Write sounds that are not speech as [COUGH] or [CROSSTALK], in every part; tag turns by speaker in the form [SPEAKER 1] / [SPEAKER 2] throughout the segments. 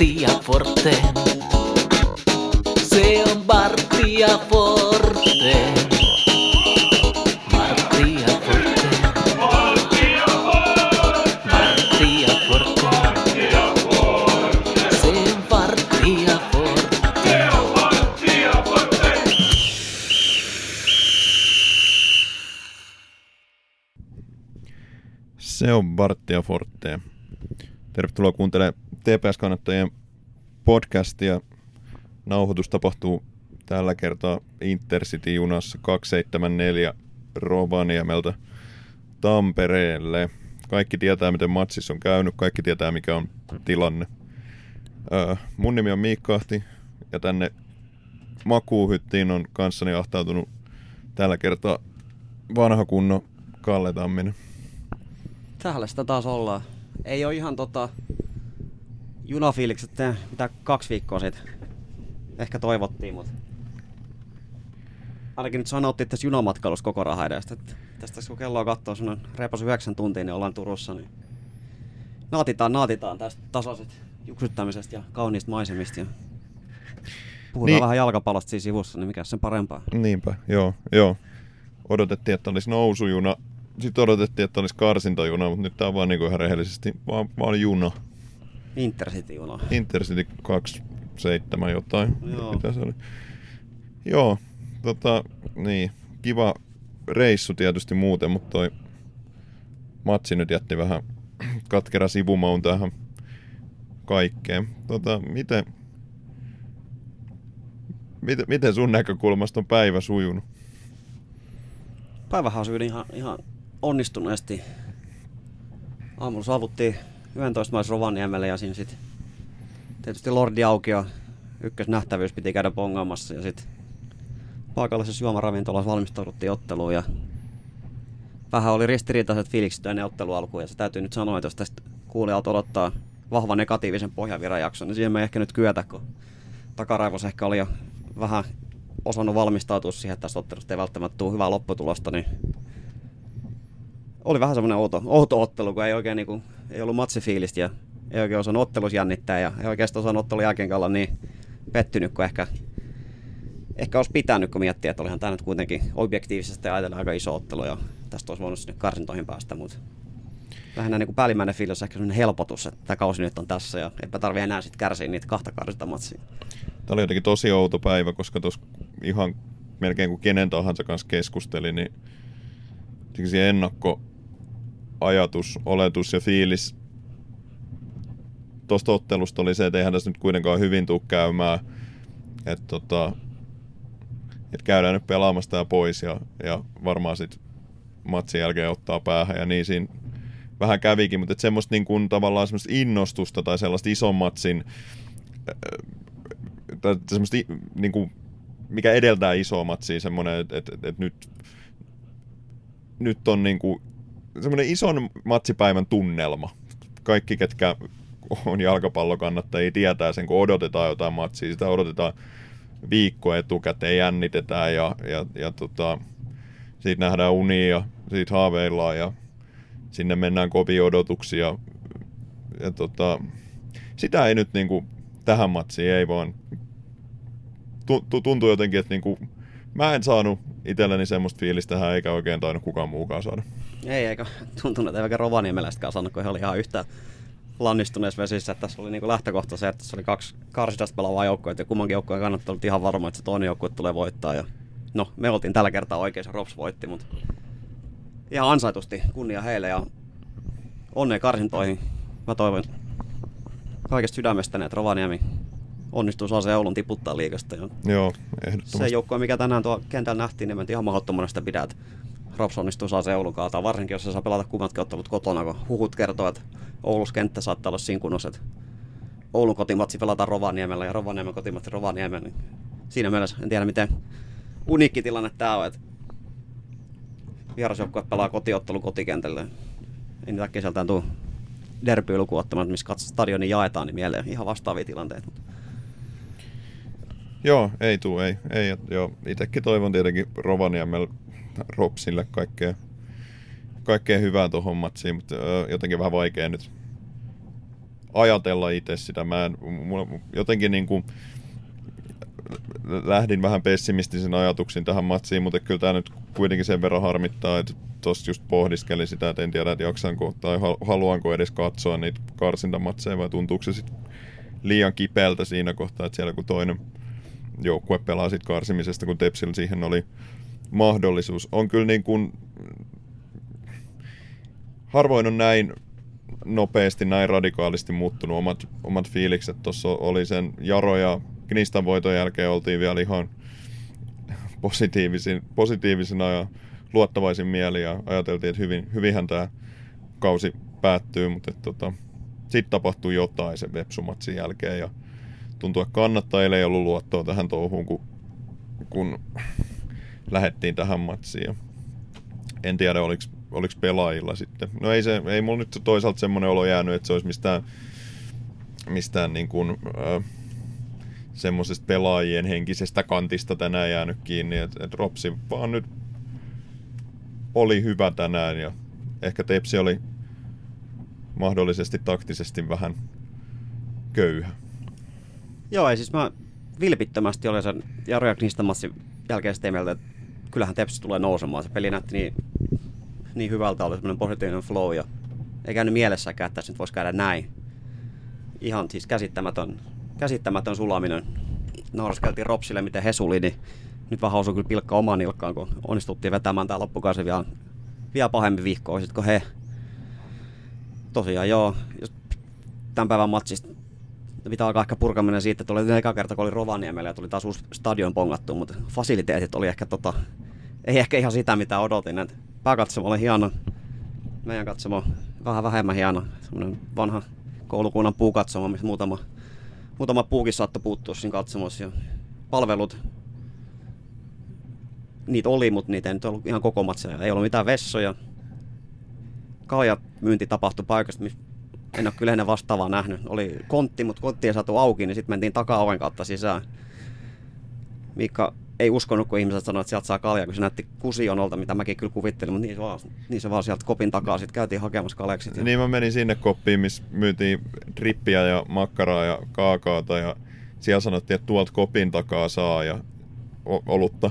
[SPEAKER 1] Martti ja Forte. Se on Martti ja Forte. Martti ja Forte. Martti ja Forte. Se on Martti ja Forte.
[SPEAKER 2] Se on Barttia Forte. Tervetuloa kuuntelemaan TPS-kannattajien podcastia. Nauhoitus tapahtuu tällä kertaa Intercity-junassa 274 Rovaniemeltä Tampereelle. Kaikki tietää, miten matsissa on käynyt, kaikki tietää, mikä on tilanne. Öö, mun nimi on Miikka Ahti, ja tänne makuuhyttiin on kanssani ahtautunut tällä kertaa vanha kunno Kalle Tamminen.
[SPEAKER 3] Täällä sitä taas ollaan. Ei ole ihan tota junafiilikset, mitä kaksi viikkoa sitten ehkä toivottiin, mutta ainakin nyt sanottiin tässä junamatkailussa koko raha edestä. Tästä kun kelloa katsoo semmoinen reipas yhdeksän tuntia, niin ollaan Turussa, niin naatitaan, naatitaan tästä tasaiset juksuttamisesta ja kauniista maisemista. Ja puhutaan
[SPEAKER 2] Niin.
[SPEAKER 3] vähän jalkapallosta siinä sivussa, niin mikä sen parempaa.
[SPEAKER 2] Niinpä, joo, joo. Odotettiin, että olisi nousujuna. Sitten odotettiin, että olisi karsintajuna, mutta nyt tämä on vaan niin ihan rehellisesti vaan, vaan juna.
[SPEAKER 3] Intercity-juna.
[SPEAKER 2] Intercity 27 jotain.
[SPEAKER 3] Joo.
[SPEAKER 2] Mitä se oli? Joo, tota, niin. Kiva reissu tietysti muuten, mutta toi matsi nyt jätti vähän [CLEARS THROAT] katkera sivumaun tähän kaikkeen. Tota, miten, miten, miten sun näkökulmasta on päivä sujunut?
[SPEAKER 3] Päivähän on ihan, ihan onnistuneesti. Aamulla saavuttiin 11 mais Rovaniemelle ja siinä sitten tietysti Lordi auki ja ykkösnähtävyys piti käydä bongaamassa ja sitten paikallisessa juomaravintolassa valmistauduttiin otteluun ja vähän oli ristiriitaiset fiilikset ennen ottelu alkuun ja se täytyy nyt sanoa, että jos tästä kuulijat odottaa vahvan negatiivisen pohjavirajakson, niin siihen me ei ehkä nyt kyetä, kun takaraivossa ehkä oli jo vähän osannut valmistautua siihen, että tästä ottelusta ei välttämättä tule hyvää lopputulosta, niin oli vähän semmoinen outo, outo ottelu, kun ei oikein niinku, ei ollut matsifiilistä ja ei oikein osannut ottelus jännittää ja ei oikeastaan osannut ottelun jälkeen olla niin pettynyt kuin ehkä, ehkä olisi pitänyt, kun miettii, että olihan tämä nyt kuitenkin objektiivisesti ajatellen aika iso ottelu ja tästä olisi voinut sinne karsintoihin päästä, mutta vähän niin kuin päällimmäinen fiilis ehkä sellainen helpotus, että tämä kausi nyt on tässä ja eipä tarvitse enää sitten kärsiä niitä kahta karsintamatsia.
[SPEAKER 2] Tämä oli jotenkin tosi outo päivä, koska tuossa ihan melkein kuin kenen tahansa kanssa keskusteli, niin jotenkin ennakkoajatus, oletus ja fiilis tuosta ottelusta oli se, että eihän tässä nyt kuitenkaan hyvin tule käymään. Että tota, et käydään nyt pelaamassa tää pois ja, ja varmaan sitten matsin jälkeen ottaa päähän ja niin siinä vähän kävikin, mutta semmoista niin kuin, tavallaan semmoista innostusta tai sellaista ison matsin tai semmoista, niin kuin, mikä edeltää isoa matsia, semmoinen, että et, et, et nyt, nyt on niin kuin, semmoinen ison matsipäivän tunnelma. Kaikki, ketkä on jalkapallokannattajia, tietää sen, kun odotetaan jotain matsia. Sitä odotetaan viikko etukäteen, jännitetään ja, ja, ja tota, siitä nähdään unia siitä haaveillaan ja sinne mennään kovin odotuksia. Ja tota, sitä ei nyt niinku tähän matsiin ei vaan tu- tu- tuntuu jotenkin, että niinku, mä en saanut itselleni semmoista fiilistä tähän, eikä oikein tainnut kukaan muukaan saada.
[SPEAKER 3] Ei, eikä tuntunut, että ei oikein Rovaniemelästäkään sanonut, kun he oli ihan yhtä lannistuneessa vesissä. Että tässä oli niin lähtökohta se, että tässä oli kaksi karsidasta pelaavaa joukkoa, ja kummankin joukkojen kannattaa olla ihan varma, että se toinen joukkue tulee voittaa. Ja no, me oltiin tällä kertaa oikein, Rops voitti, mutta ihan ansaitusti kunnia heille ja onnea karsintoihin. Mä toivon kaikesta sydämestäni, että Rovaniemi onnistuu saa se Oulun tiputtaa liikasta. Ja
[SPEAKER 2] Joo,
[SPEAKER 3] se
[SPEAKER 2] ehdottomasti.
[SPEAKER 3] joukkue, mikä tänään tuo kentällä nähtiin, niin en ihan mahdottomana sitä pidä, että Rops onnistuu saa se Oulun kaataa, varsinkin jos se saa pelata kummatkin ottelut kotona, kun huhut kertoo, että Oulus kenttä saattaa olla siinä kunnossa, että Oulun kotimatsi pelataan Rovaniemellä ja Rovaniemen kotimatsi Rovaniemellä, niin siinä mielessä en tiedä miten uniikki tilanne tämä on, että vierasjoukkue pelaa kotiottelu kotikentällä. Ei niitä äkkiseltään tule derbyä ottamatta, missä katso stadioni jaetaan, niin mieleen ihan vastaavia tilanteita. Mutta
[SPEAKER 2] Joo, ei tuu, ei. ei joo. Itekin toivon tietenkin Rovaniemellä Ropsille kaikkea, kaikkea hyvää tuohon matsiin, mutta jotenkin vähän vaikea nyt ajatella itse sitä. Mä en, mulla, jotenkin niin kuin, lähdin vähän pessimistisen ajatuksin tähän matsiin, mutta kyllä tämä nyt kuitenkin sen verran harmittaa, että tuossa just pohdiskelin sitä, että en tiedä, että jaksanko tai haluanko edes katsoa niitä karsintamatseja vai tuntuuko se sitten liian kipeältä siinä kohtaa, että siellä kun toinen joukkue pelaa sit karsimisesta, kun Tepsillä siihen oli mahdollisuus. On kyllä niin kuin, harvoin on näin nopeasti, näin radikaalisti muuttunut omat, omat fiilikset. Tuossa oli sen Jaro ja Knistan voiton jälkeen oltiin vielä ihan positiivisin, positiivisina ja luottavaisin mieli ja ajateltiin, että hyvin, hyvinhän tämä kausi päättyy, mutta tota, sitten tapahtui jotain sen Vepsumatsin jälkeen ja tuntuu, että kannattajille ei ollut luottoa tähän touhuun, kun, kun lähettiin tähän matsiin. En tiedä, oliko, pelaajilla sitten. No ei, se, ei mulla nyt toisaalta semmoinen olo jäänyt, että se olisi mistään, mistään niin kuin, äh, semmoisesta pelaajien henkisestä kantista tänään jäänyt kiinni. Että et Ropsi vaan nyt oli hyvä tänään ja ehkä Tepsi oli mahdollisesti taktisesti vähän köyhä.
[SPEAKER 3] Joo, ei siis mä vilpittömästi olin sen Jaro ja Knistamassin jälkeen sitä mieltä, että kyllähän Tepsi tulee nousemaan. Se peli näytti niin, niin hyvältä, oli semmoinen positiivinen flow ja ei käynyt mielessäkään, että tässä nyt voisi käydä näin. Ihan siis käsittämätön, käsittämätön sulaminen. Nauraskeltiin Ropsille, miten he suli, niin nyt vähän osui kyllä pilkka omaan nilkkaan, kun onnistuttiin vetämään tämä loppukausi vielä, vielä pahemmin vihkoa, kun he tosiaan joo, jos tämän päivän matsista pitää alkaa ehkä purkaminen siitä, että oli eka kerta, kun oli Rovaniemellä ja tuli taas uusi stadion pongattu, mutta fasiliteetit oli ehkä tota, ei ehkä ihan sitä, mitä odotin. Et pääkatsomo oli hieno, meidän katsomo vähän vähemmän hieno, semmoinen vanha koulukunnan puukatsomo, missä muutama, muutama puukin saattoi puuttua siinä katsomossa. Ja palvelut, niitä oli, mutta niitä ei nyt ollut ihan koko matseja. Ei ollut mitään vessoja. Kalja myynti tapahtui paikasta, missä en ole kyllä ennen vastaavaa nähnyt. Oli kontti, mutta kontti ei saatu auki, niin sitten mentiin taka-oven kautta sisään. Miikka ei uskonut, kun ihmiset sanoivat, että sieltä saa kaljaa, kun se näytti kusionolta, mitä mäkin kyllä kuvittelin, mutta niin se vaan, niin se vaan sieltä kopin takaa sitten käytiin hakemassa kaljaksit.
[SPEAKER 2] Niin mä menin sinne koppiin, missä myytiin trippiä ja makkaraa ja kaakaota ja siellä sanottiin, että tuolta kopin takaa saa ja olutta.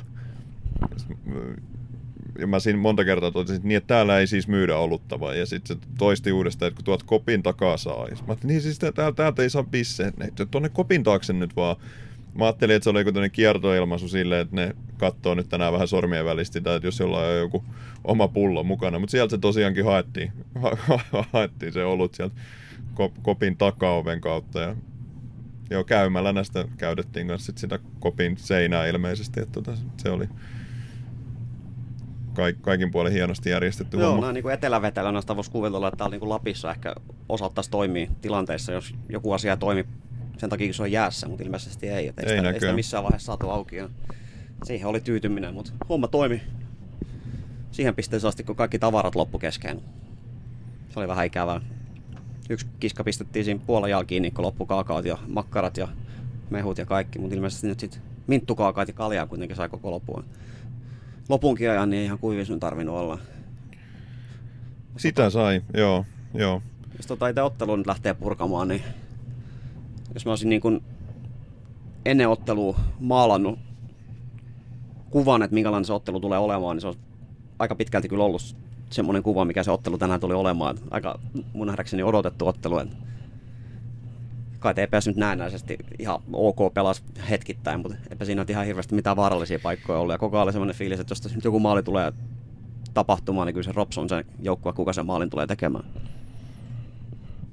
[SPEAKER 2] Ja mä siinä monta kertaa totesin, että, niin, että täällä ei siis myydä oluttavaa. Ja sitten se toisti uudestaan, että kun tuot kopin takaa saa. Ja mä niin siis täältä, täältä ei saa pisseen. Tuonne kopin taakse nyt vaan. Mä ajattelin, että se oli joku kiertoilmaisu silleen, että ne katsoo nyt tänään vähän sormien välistä, tai että jos jollain on joku oma pullo mukana. Mutta sieltä se tosiaankin haettiin, [LAUGHS] ha- haettiin se olut sieltä kopin takaoven kautta. Ja joo, käymällä näistä käytettiin kanssa sitä kopin seinää ilmeisesti, että tota, se oli kaik, kaikin puolin hienosti järjestetty
[SPEAKER 3] Joo,
[SPEAKER 2] homma.
[SPEAKER 3] näin niin kuin etelävetelänästä voisi kuvitella, että täällä niin Lapissa ehkä osattaisi toimia tilanteissa, jos joku asia toimii sen takia, kun se on jäässä, mutta ilmeisesti ei. Että ei, sitä, ei sitä missään vaiheessa saatu auki. Ja siihen oli tyytyminen, mutta homma toimi siihen pisteeseen asti, kun kaikki tavarat loppu kesken. Se oli vähän ikävää. Yksi kiska pistettiin siinä puolen jalkiin, kiinni, kun loppu kaakaot ja makkarat ja mehut ja kaikki, mutta ilmeisesti nyt sitten minttukaakaat ja kaljaa kuitenkin sai koko lopun. Lopunkin ajan niin ihan kuivissa nyt tarvinnut olla.
[SPEAKER 2] Sitä sai, joo, joo.
[SPEAKER 3] Jos tota itse ottelu nyt lähtee purkamaan, niin jos mä olisin niin kuin ennen ottelua maalannut kuvan, että minkälainen se ottelu tulee olemaan, niin se on aika pitkälti kyllä ollut semmoinen kuva, mikä se ottelu tänään tuli olemaan. Aika mun nähdäkseni odotettu ottelu. Että kai TPS nyt näennäisesti ihan ok pelas hetkittäin, mutta eipä siinä nyt ihan hirveästi mitään vaarallisia paikkoja ollut. Ja koko ajan oli semmoinen fiilis, että jos nyt joku maali tulee tapahtumaan, niin kyllä se Rops on se joukkue, kuka sen maalin tulee tekemään.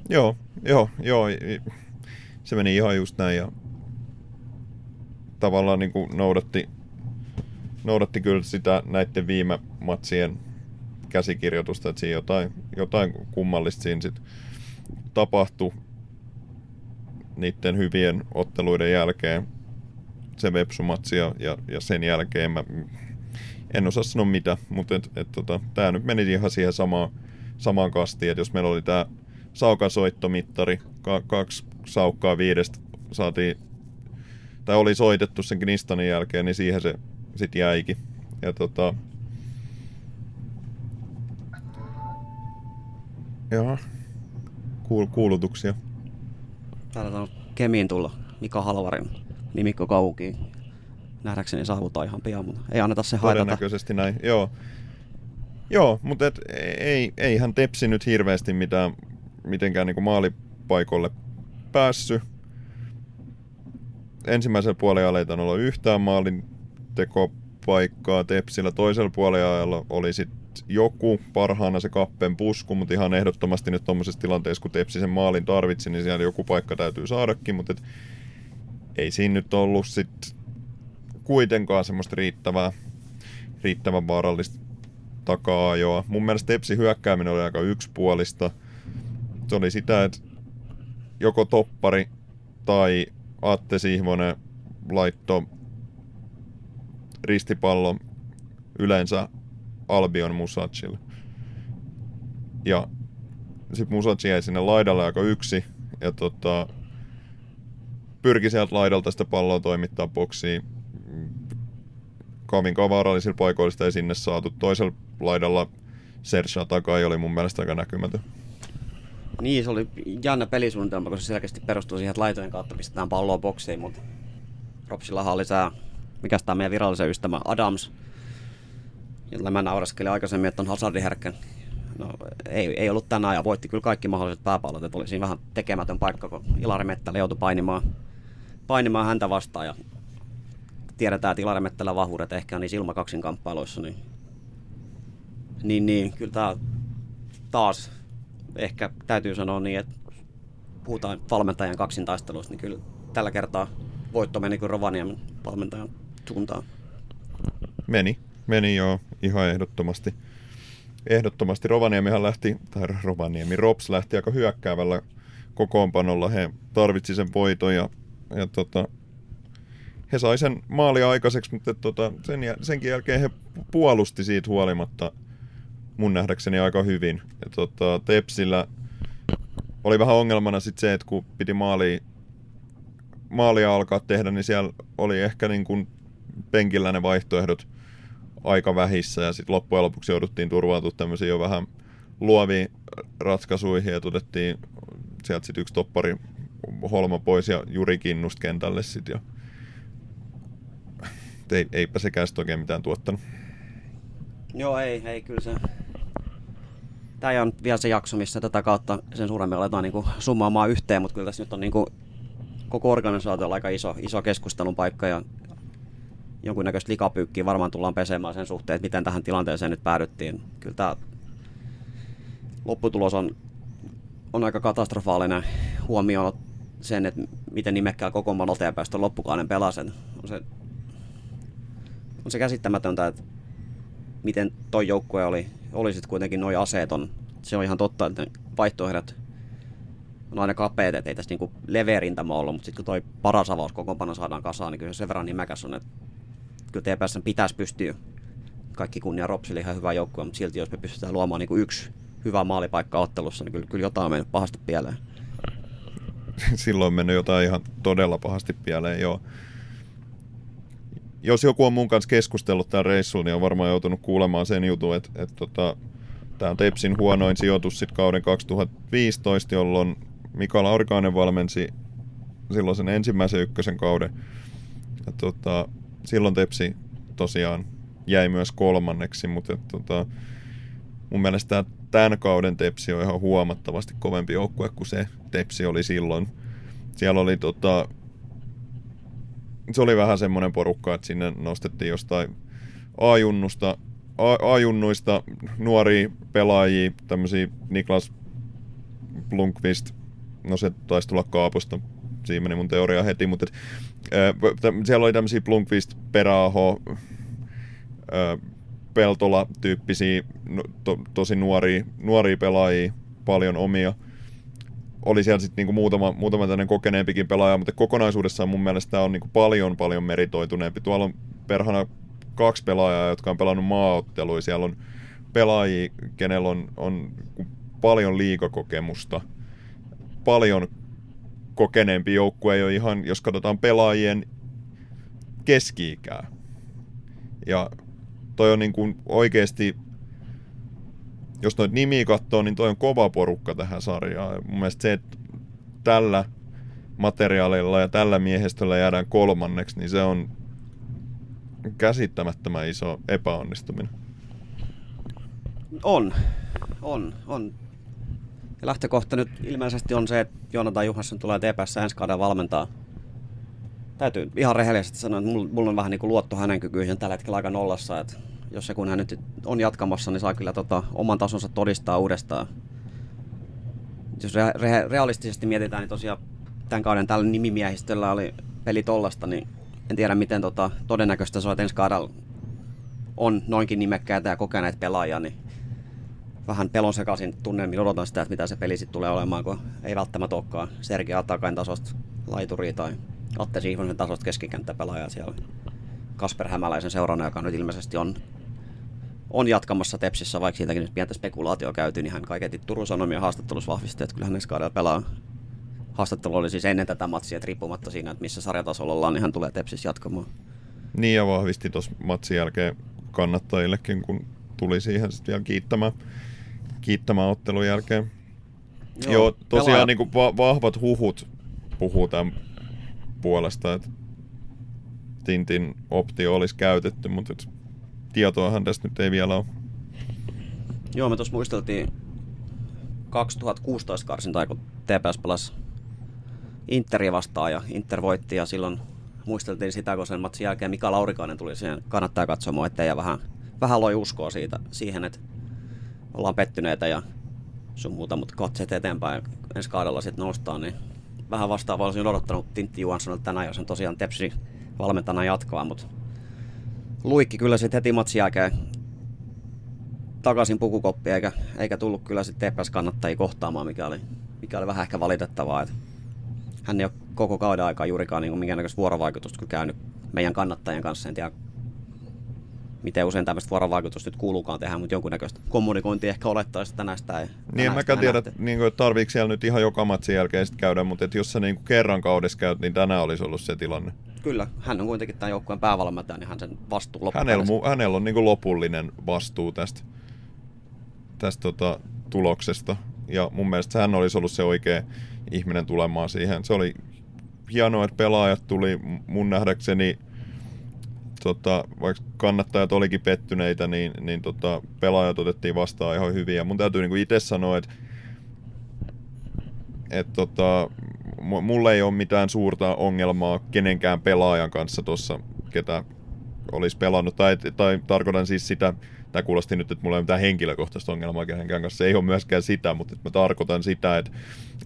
[SPEAKER 2] Joo, joo, joo. Se meni ihan just näin ja tavallaan niin kuin noudatti, noudatti kyllä sitä näiden viime matsien käsikirjoitusta, että siinä jotain, jotain kummallista siinä sit tapahtui niiden hyvien otteluiden jälkeen se Vepsumatsi ja, ja, ja sen jälkeen mä en osaa sanoa mitä, mutta et, et, tota, tämä nyt meni ihan siihen samaan, samaan kastiin, että jos meillä oli tämä Saukan soittomittari, ka- kaksi saukkaa viidestä saatiin, tai oli soitettu sen Knistanin jälkeen, niin siihen se sitten jäikin. Ja tota, Joo. Kuul- kuulutuksia.
[SPEAKER 3] Täällä on Kemiin tullut Mika Halvarin nimikko kaukiin. Nähdäkseni saavutaan ihan pian, mutta ei anneta se haitata.
[SPEAKER 2] Todennäköisesti näin, joo. Joo, mutta et, ei, eihän Tepsi nyt hirveästi mitään, mitenkään niin maalipaikolle päässyt. Ensimmäisellä puolella ei olla yhtään maalin tekopaikkaa Tepsillä. Toisella puolella oli sitten joku, parhaana se kappen pusku, mutta ihan ehdottomasti nyt tuommoisessa tilanteessa, kun Tepsi sen maalin tarvitsi, niin siellä joku paikka täytyy saadakin, mutta et, ei siinä nyt ollut sit kuitenkaan semmoista riittävää, riittävän vaarallista takaa-ajoa. Mun mielestä Tepsi hyökkääminen oli aika yksipuolista. Se oli sitä, että joko toppari tai Atte Sihvonen laitto ristipallo yleensä Albion Musacille. Ja sitten Musaci jäi sinne laidalle aika yksi ja tota, pyrki sieltä laidalta sitä palloa toimittaa boksiin. Kovinkaan vaarallisilla paikoilla sitä ei sinne saatu. Toisella laidalla Serge takaa oli mun mielestä aika näkymätön.
[SPEAKER 3] Niin, se oli jännä pelisuunnitelma, koska se selkeästi perustuu siihen, että laitojen kautta pistetään palloa boksiin, mutta Ropsillahan oli tämä, mikä tämä meidän virallisen ystävä Adams, jolle mä nauraskelin aikaisemmin, että on Hazardin herkkä. No, ei, ei ollut tänään ja voitti kyllä kaikki mahdolliset pääpallot, että oli siinä vähän tekemätön paikka, kun Ilari Mettälä joutui painimaan, painimaan häntä vastaan ja tiedetään, että Ilari Mettälä vahvuudet ehkä on niin silmä kaksin kamppailuissa, niin, niin, niin kyllä tämä taas ehkä täytyy sanoa niin, että puhutaan valmentajan kaksintaistelusta, niin kyllä tällä kertaa voitto meni kuin Rovaniemen valmentajan suuntaan.
[SPEAKER 2] Meni, meni joo, ihan ehdottomasti. Ehdottomasti Rovaniemihan lähti, tai Rovaniemi, Rops lähti aika hyökkäävällä kokoonpanolla. He tarvitsi sen voiton ja, ja tota, he sai sen maali aikaiseksi, mutta tota, sen, senkin jälkeen he puolusti siitä huolimatta mun nähdäkseni aika hyvin. Ja tota, Tepsillä oli vähän ongelmana sit se, että kun piti maali, maalia alkaa tehdä, niin siellä oli ehkä niin kuin penkillä ne vaihtoehdot aika vähissä ja sitten loppujen lopuksi jouduttiin turvautua tämmöisiin jo vähän luoviin ratkaisuihin ja tutettiin sieltä sitten yksi toppari Holma pois ja Juri Kinnust kentälle sitten ja ei, eipä sekään sitten oikein mitään tuottanut.
[SPEAKER 3] Joo, ei, ei kyllä se. Tämä ole vielä se jakso, missä tätä kautta sen suuremmin aletaan niin summaamaan yhteen, mutta kyllä tässä nyt on niin kuin koko organisaatiolla aika iso, iso keskustelun paikka ja jonkunnäköistä likapyykkiä varmaan tullaan pesemään sen suhteen, että miten tähän tilanteeseen nyt päädyttiin. Kyllä tämä lopputulos on, on aika katastrofaalinen huomioon sen, että miten nimekkäällä koko eteenpäin loppukauden pelasen. On se, on se käsittämätöntä, että miten toi joukkue oli, oli sitten kuitenkin noin aseeton. Se on ihan totta, että vaihtoehdot on aina kapeat, että ei tässä niinku leveä rintama ollut, mutta sitten kun toi paras avaus kokoonpano saadaan kasaan, niin kyllä se sen verran nimekäs on, että kyllä TPS pitäisi pystyä kaikki kunnia Ropsille ihan hyvä joukkue, mutta silti jos me pystytään luomaan niin kuin yksi hyvä maalipaikka ottelussa, niin kyllä, kyllä jotain on mennyt pahasti pieleen. [LAUGHS]
[SPEAKER 2] Silloin on mennyt jotain ihan todella pahasti pieleen, joo. Jos joku on mun kanssa keskustellut tämän reissuun, niin on varmaan joutunut kuulemaan sen jutun, että, että tota, tämä on Tepsin huonoin sijoitus sitten kauden 2015, jolloin Mika Laurikainen valmensi silloin sen ensimmäisen ykkösen kauden. Ja tota, silloin Tepsi tosiaan jäi myös kolmanneksi, mutta et, tota, mun mielestä tämän kauden Tepsi on ihan huomattavasti kovempi joukkue kuin se Tepsi oli silloin. Siellä oli tota, se oli vähän semmoinen porukka, että sinne nostettiin jostain ajunnusta, ajunnuista nuoria pelaajia, tämmöisiä Niklas Blunkvist, no se taisi tulla Kaaposta, siinä meni mun teoria heti, mutta et, siellä oli tämmöisiä Blunkvist, Peräaho, Peltola-tyyppisiä, to, tosi nuoria, nuoria pelaajia, paljon omia. Oli siellä sitten niinku muutama, muutama tämmöinen kokeneempikin pelaaja, mutta kokonaisuudessaan mun mielestä tämä on niinku paljon paljon meritoituneempi. Tuolla on perhana kaksi pelaajaa, jotka on pelannut maaotteluja. Siellä on pelaajia, kenellä on, on paljon liikakokemusta, paljon kokeneempi joukkue jo ihan, jos katsotaan pelaajien keski-ikää. Ja toi on niin kuin oikeasti, jos noit nimiä katsoo, niin toi on kova porukka tähän sarjaan. Mun mielestä se, että tällä materiaalilla ja tällä miehistöllä jäädään kolmanneksi, niin se on käsittämättömän iso epäonnistuminen.
[SPEAKER 3] On, on, on. Ja lähtökohta nyt ilmeisesti on se, että Joonatan Juhasson tulee TPS ensi kauden valmentaa. Täytyy ihan rehellisesti sanoa, että mulla, on vähän niin kuin luotto hänen kykyisen tällä hetkellä aika nollassa. Että jos se kun hän nyt on jatkamassa, niin saa kyllä tota, oman tasonsa todistaa uudestaan. Jos re- re- realistisesti mietitään, niin tosiaan tämän kauden tällä nimimiehistöllä oli peli tollasta, niin en tiedä miten tota, todennäköistä se on, että ensi kaudella on noinkin nimekkäitä ja kokeneet pelaajia, niin vähän pelon sekaisin tunnelmiin odotan sitä, että mitä se peli sitten tulee olemaan, kun ei välttämättä olekaan Sergei Atakain tasosta laituria tai Atte Sihvonen tasosta keskikenttäpelaajaa siellä. Kasper Hämäläisen seurana, joka nyt ilmeisesti on, on jatkamassa Tepsissä, vaikka siitäkin nyt pientä spekulaatio käyty, niin hän kaiketi Turun Sanomien haastattelussa vahvisti, että kyllä hän ensi kaudella pelaa. Haastattelu oli siis ennen tätä matsia, että riippumatta siinä, että missä sarjatasolla ollaan, niin hän tulee Tepsissä jatkamaan.
[SPEAKER 2] Niin ja vahvisti tuossa matsin jälkeen kannattajillekin, kun tuli siihen sitten vielä kiittämään, kiittämään ottelun jälkeen. Joo, Joo tosiaan pelaaja... niin kuin va- vahvat huhut puhuu tämän puolesta, että Tintin optio olisi käytetty, mutta et tietoahan tästä nyt ei vielä ole.
[SPEAKER 3] Joo, me tuossa muisteltiin 2016 karsintaa, kun TPS pelasi Interi vastaan ja Inter voitti ja silloin muisteltiin sitä, kun sen matsin jälkeen Mika Laurikainen tuli siihen kannattaa katsomaan ettei ja vähän, vähän loi uskoa siitä, siihen, että ollaan pettyneitä ja sun muuta, mutta katseet eteenpäin ensi kaudella sitten noustaan, niin vähän vastaavaa olisin odottanut Tintti Johanssonilta tänään, jos hän tosiaan Tepsi valmentana jatkaa, mutta luikki kyllä sitten heti matsin jälkeen takaisin pukukoppi, eikä, eikä tullut kyllä sitten TPS kannattajia kohtaamaan, mikä oli, mikä oli vähän ehkä valitettavaa. Että hän ei ole koko kauden aikaa juurikaan niin minkäännäköistä vuorovaikutusta kyllä käynyt meidän kannattajien kanssa. En tiedä, miten usein tämmöistä vuorovaikutusta nyt kuuluukaan tehdä, mutta jonkunnäköistä kommunikointia ehkä olettaisi, että näistä ei
[SPEAKER 2] Niin en mäkään tiedä, niin kuin, että tarviiko siellä nyt ihan joka matsin jälkeen sitten käydä, mutta että jos sä niin kuin kerran kaudessa käyt, niin tänään olisi ollut se tilanne.
[SPEAKER 3] Kyllä, hän on kuitenkin tämän joukkueen päävalmentaja, niin hän sen vastuu
[SPEAKER 2] Hänellä, hänellä on niin kuin lopullinen vastuu tästä, tästä tota, tuloksesta. Ja mun mielestä hän olisi ollut se oikea ihminen tulemaan siihen. Se oli hienoa, että pelaajat tuli mun nähdäkseni tota, vaikka kannattajat olikin pettyneitä, niin, niin tota, pelaajat otettiin vastaan ihan hyvin. Ja mun täytyy niin itse sanoa, että et, tota, mulla ei ole mitään suurta ongelmaa kenenkään pelaajan kanssa tuossa, ketä olisi pelannut. Tai, tai tarkoitan siis sitä, tämä kuulosti nyt, että mulla ei ole mitään henkilökohtaista ongelmaa kenenkään kanssa. Se ei ole myöskään sitä, mutta mä tarkoitan sitä, että,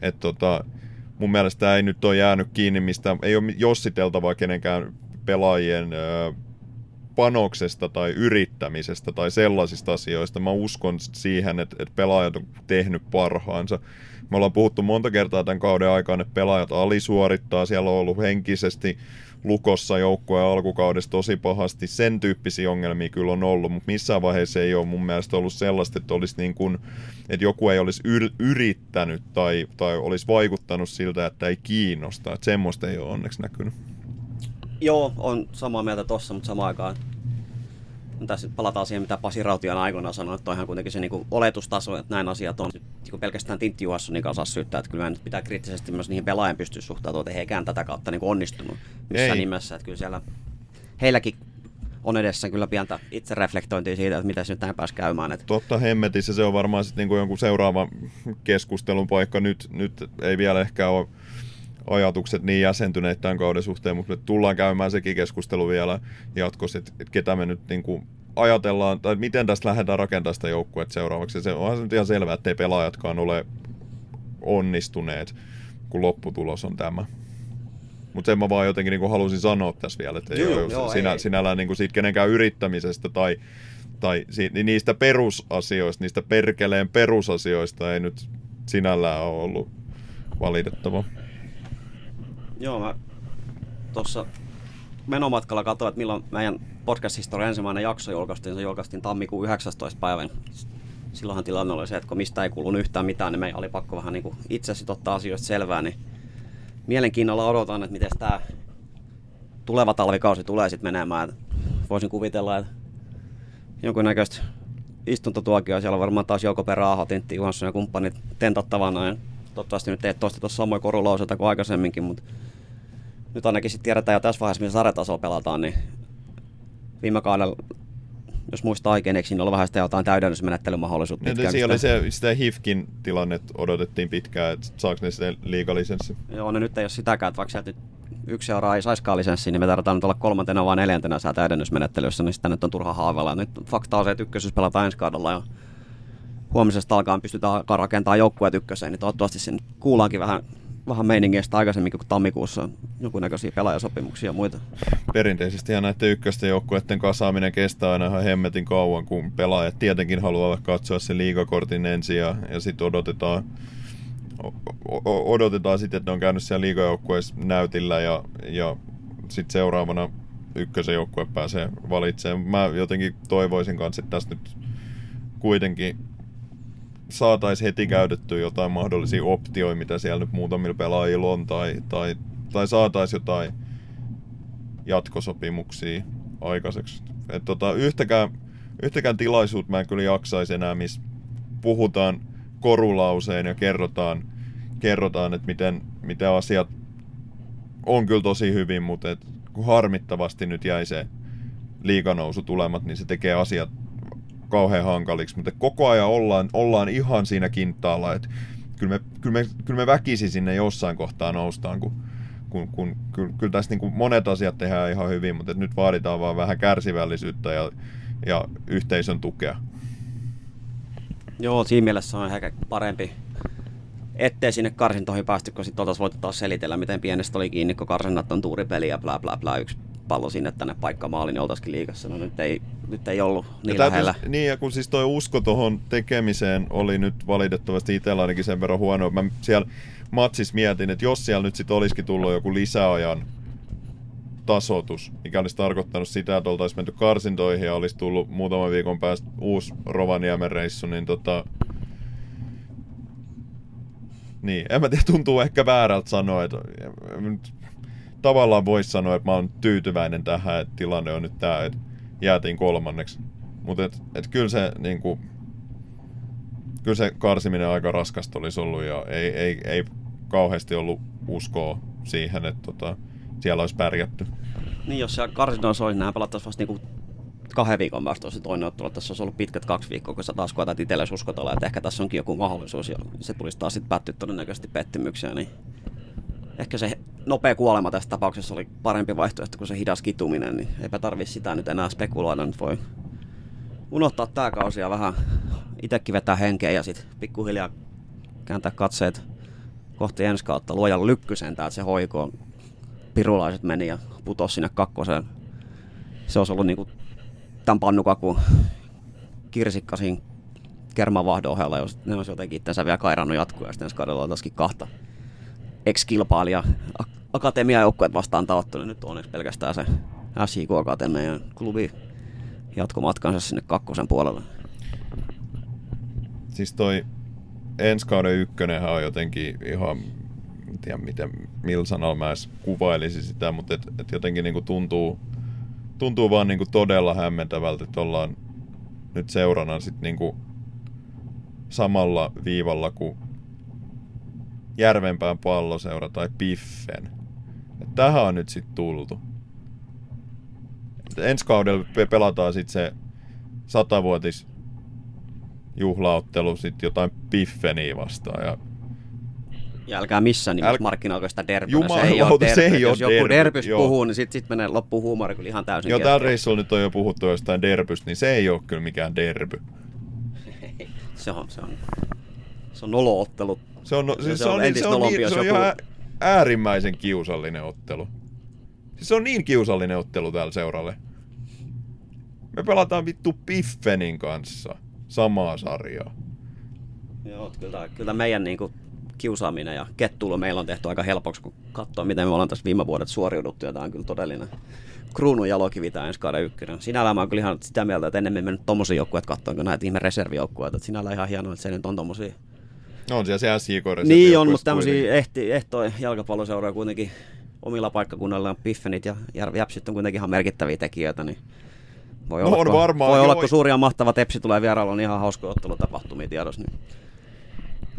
[SPEAKER 2] että tota, mun mielestä ei nyt ole jäänyt kiinni mistä, ei ole jossiteltavaa kenenkään pelaajien ö, panoksesta tai yrittämisestä tai sellaisista asioista. Mä uskon siihen, että, että pelaajat on tehnyt parhaansa. Me ollaan puhuttu monta kertaa tämän kauden aikana, että pelaajat alisuorittaa, siellä on ollut henkisesti lukossa joukkueen alkukaudessa tosi pahasti. Sen tyyppisiä ongelmia kyllä on ollut, mutta missään vaiheessa ei ole mun mielestä ollut sellaista, että, olisi niin kuin, että joku ei olisi yr- yrittänyt tai, tai olisi vaikuttanut siltä, että ei kiinnosta. Että semmoista ei ole onneksi näkynyt.
[SPEAKER 3] Joo, on samaa mieltä tossa, mutta samaan aikaan tässä nyt palataan siihen, mitä Pasi Rautian aikoinaan sanoi, että toihan kuitenkin se niin oletustaso, että näin asiat on. Niin pelkästään Tintti Juhassonin kanssa syyttää, että kyllä nyt pitää kriittisesti myös niihin pelaajan pystyä suhtautumaan, että he eikään tätä kautta niin onnistunut missään Ei. nimessä. Että kyllä siellä heilläkin on edessä kyllä pientä itsereflektointia siitä, että mitä se nyt näin pääsi käymään. Että...
[SPEAKER 2] Totta hemmetissä se on varmaan sitten niin jonkun seuraava keskustelun paikka. Nyt, nyt ei vielä ehkä ole ajatukset niin jäsentyneet tämän kauden suhteen, mutta me tullaan käymään sekin keskustelu vielä jatkossa, että, että ketä me nyt niin kuin ajatellaan, tai miten tästä lähdetään rakentamaan sitä joukkuetta seuraavaksi. Se on nyt ihan selvää, että ei pelaajatkaan ole onnistuneet, kun lopputulos on tämä. Mutta sen mä vaan jotenkin niin kuin halusin sanoa tässä vielä, että ei joo, ole joo, sinä, ei. sinällään niin kuin siitä kenenkään yrittämisestä tai, tai siitä, niin niistä perusasioista, niistä perkeleen perusasioista ei nyt sinällään ole ollut valitettava.
[SPEAKER 3] Joo, mä tuossa menomatkalla katsoin, että milloin meidän podcast-historian ensimmäinen jakso julkaistiin. Se julkaistiin tammikuun 19. päivän. Silloinhan tilanne oli se, että kun mistä ei kuulunut yhtään mitään, niin meidän oli pakko vähän niin itse ottaa asioista selvää. Niin mielenkiinnolla odotan, että miten tämä tuleva talvikausi tulee sitten menemään. Voisin kuvitella, että jonkunnäköistä istuntotuokioa siellä on varmaan taas Jouko Perä, Aho, Tintti Johansson ja kumppanit tentattavana. Ja toivottavasti nyt ei toista tuossa samoja korulauseita kuin aikaisemminkin, mutta nyt ainakin sitten tiedetään jo tässä vaiheessa, missä sarjatasoa pelataan, niin viime kaudella, jos muistaa oikein, eikö siinä ollut vähän sitä jotain täydennysmenettelymahdollisuutta?
[SPEAKER 2] Ja
[SPEAKER 3] pitkään,
[SPEAKER 2] siinä oli se, sitä HIFKin tilanne, että odotettiin pitkään, että saako ne sitä liigalisenssi.
[SPEAKER 3] Joo, no nyt ei ole sitäkään, että vaikka sieltä nyt yksi seuraa ei saiskaan lisenssiä, niin me tarvitaan nyt olla kolmantena vai neljäntenä saa täydennysmenettelyssä, niin sitä nyt on turha haaveilla. Nyt fakta on se, että ykkösys pelataan ensi kaudella ja huomisesta alkaen pystytään rakentaa joukkueet ykköseen, niin toivottavasti sen kuullaankin vähän, vähän meiningeistä aikaisemmin kuin tammikuussa on jonkunnäköisiä pelaajasopimuksia ja muita.
[SPEAKER 2] Perinteisesti ja näiden ykkösten joukkueiden kasaaminen kestää aina ihan hemmetin kauan, kun pelaajat tietenkin haluavat katsoa sen liigakortin ensin ja, ja sitten odotetaan, odotetaan sitten, että ne on käynyt siellä liigajoukkueessa näytillä ja, ja sitten seuraavana ykkösen joukkue pääsee valitsemaan. Mä jotenkin toivoisin kanssa, että tästä nyt kuitenkin saataisiin heti käytettyä jotain mahdollisia optioita, mitä siellä nyt muutamilla pelaajilla on, tai, tai, tai saataisiin jotain jatkosopimuksia aikaiseksi. Et tota, yhtäkään, yhtäkään tilaisuutta mä en kyllä jaksaisi enää, missä puhutaan korulauseen ja kerrotaan, kerrotaan että miten, miten asiat on kyllä tosi hyvin, mutta et, kun harmittavasti nyt jäi se liiganousu tulemat, niin se tekee asiat kauhean hankaliksi, mutta koko ajan ollaan, ollaan ihan siinä kintaalla, että kyllä me, kyllä, me, kyllä me väkisi sinne jossain kohtaa noustaan, kun, kun, kun kyllä, kyllä tässä niin kuin monet asiat tehdään ihan hyvin, mutta nyt vaaditaan vaan vähän kärsivällisyyttä ja, ja yhteisön tukea.
[SPEAKER 3] Joo, siinä mielessä on ehkä parempi, ettei sinne karsintoihin päästy, kun sitten oltaisiin voitu taas selitellä, miten pienestä oli kiinni, kun karsinnat on tuuripeli ja bla bla bla, yksi pallo sinne tänne paikka maaliin, niin oltaisikin liikassa. No nyt ei, nyt ei ollut niin
[SPEAKER 2] ja
[SPEAKER 3] lähellä.
[SPEAKER 2] täytyisi- Niin, ja kun siis toi usko tuohon tekemiseen oli nyt valitettavasti itsellä ainakin sen verran huono. Mä siellä matsis mietin, että jos siellä nyt sit olisikin tullut joku lisäajan tasotus, mikä olisi tarkoittanut sitä, että oltaisiin menty karsintoihin ja olisi tullut muutaman viikon päästä uusi Rovaniemen reissu, niin tota... Niin, en mä tiedä, tuntuu ehkä väärältä sanoa, että tavallaan voisi sanoa, että mä oon tyytyväinen tähän, että tilanne on nyt tää, että jäätiin kolmanneksi. Mutta et, et kyllä se niinku, kyllä se karsiminen aika raskasta olisi ollut ja ei, ei, ei kauheasti ollut uskoa siihen, että tota, siellä olisi pärjätty.
[SPEAKER 3] Niin, jos siellä karsinnoissa olisi, nämä pelattaisiin vasta niinku kahden viikon päästä se toinen ottelu. Tässä olisi ollut pitkät kaksi viikkoa, kun sä taas koetat itsellesi uskotella, että ehkä tässä onkin joku mahdollisuus. Ja se tulisi taas sitten päättyä todennäköisesti pettymykseen. Niin ehkä se nopea kuolema tässä tapauksessa oli parempi vaihtoehto kuin se hidas kituminen. Niin eipä tarvitse sitä nyt enää spekuloida. Nyt voi unohtaa tää kausi ja vähän itsekin vetää henkeä ja sitten pikkuhiljaa kääntää katseet kohti ensi kautta. Luoja lykkysen täältä se hoikoon pirulaiset meni ja putosi sinne kakkoseen. Se olisi ollut niinku tämän pannukakun kirsikka siinä kermavaahdon ohella, jos ne olisi jotenkin itsensä vielä kairannut jatkuu ja sitten ensi kaudella kahta ex-kilpailija ak- akatemiajoukkueet vastaan taottu, niin nyt on onneksi pelkästään se SJK Akatemia ja klubi jatkomatkansa sinne kakkosen puolelle.
[SPEAKER 2] Siis toi ensi kauden ykkönenhän on jotenkin ihan, en tiedä miten, millä sanalla mä edes kuvailisin sitä, mutta et, et jotenkin niinku tuntuu, tuntuu vaan niinku todella hämmentävältä, että ollaan nyt seurana sit niinku samalla viivalla kuin Järvenpään palloseura tai Piffen. Et tähän on nyt sitten tultu. Et ensi kaudella pe- pelataan sitten se satavuotis juhlaottelu sitten jotain Piffeniä vastaan. Ja
[SPEAKER 3] Ja älkää missään nimessä
[SPEAKER 2] Äl-
[SPEAKER 3] markkinoiko sitä derbyä.
[SPEAKER 2] Jumalauta,
[SPEAKER 3] se ei ole
[SPEAKER 2] se
[SPEAKER 3] derby.
[SPEAKER 2] ei
[SPEAKER 3] Jos
[SPEAKER 2] oo
[SPEAKER 3] joku
[SPEAKER 2] derby,
[SPEAKER 3] derbys
[SPEAKER 2] joo.
[SPEAKER 3] puhuu, niin sitten sit menee loppuun huumori kyllä ihan täysin
[SPEAKER 2] jo tällä reissulla nyt on jo puhuttu jostain derbystä, niin se ei ole kyllä mikään derby. [LAUGHS]
[SPEAKER 3] Se on, se on, se on noloottelu.
[SPEAKER 2] Se on, no,
[SPEAKER 3] Se-
[SPEAKER 2] siis
[SPEAKER 3] se
[SPEAKER 2] se
[SPEAKER 3] on
[SPEAKER 2] niin, se on, niin, se on
[SPEAKER 3] joku-
[SPEAKER 2] ihan äärimmäisen kiusallinen ottelu. Siis se on niin kiusallinen ottelu täällä seuralle. Me pelataan vittu Piffenin kanssa samaa sarjaa.
[SPEAKER 3] Joo, kyllä, kyllä meidän niinku kiusaaminen ja kettuilu meillä on tehty aika helpoksi, kun katsoo, miten me ollaan tässä viime vuodet suoriuduttu. Ja tämä on kyllä todellinen kruunun jalokivi tämä ensi kauden ykkönen. Sinällään mä oon kyllä ihan sitä mieltä, että ennen me mennyt tommosia joukkueet katsoa, kun näitä ihme reservijoukkueita. Että sinällään ihan hienoa, että se nyt on tommosia.
[SPEAKER 2] No on siellä se SJK
[SPEAKER 3] Niin on, mutta tämmöisiä ehti, ehtoja jalkapalloseuroja kuitenkin omilla paikkakunnalla on Piffenit ja Jäpsit on kuitenkin ihan merkittäviä tekijöitä, niin voi
[SPEAKER 2] No
[SPEAKER 3] olla,
[SPEAKER 2] on
[SPEAKER 3] kun,
[SPEAKER 2] varmaan,
[SPEAKER 3] voi
[SPEAKER 2] joo.
[SPEAKER 3] olla, kun suuri ja mahtava tepsi tulee vierailuun, niin ihan hauskoja ottelutapahtumia tiedossa. Niin.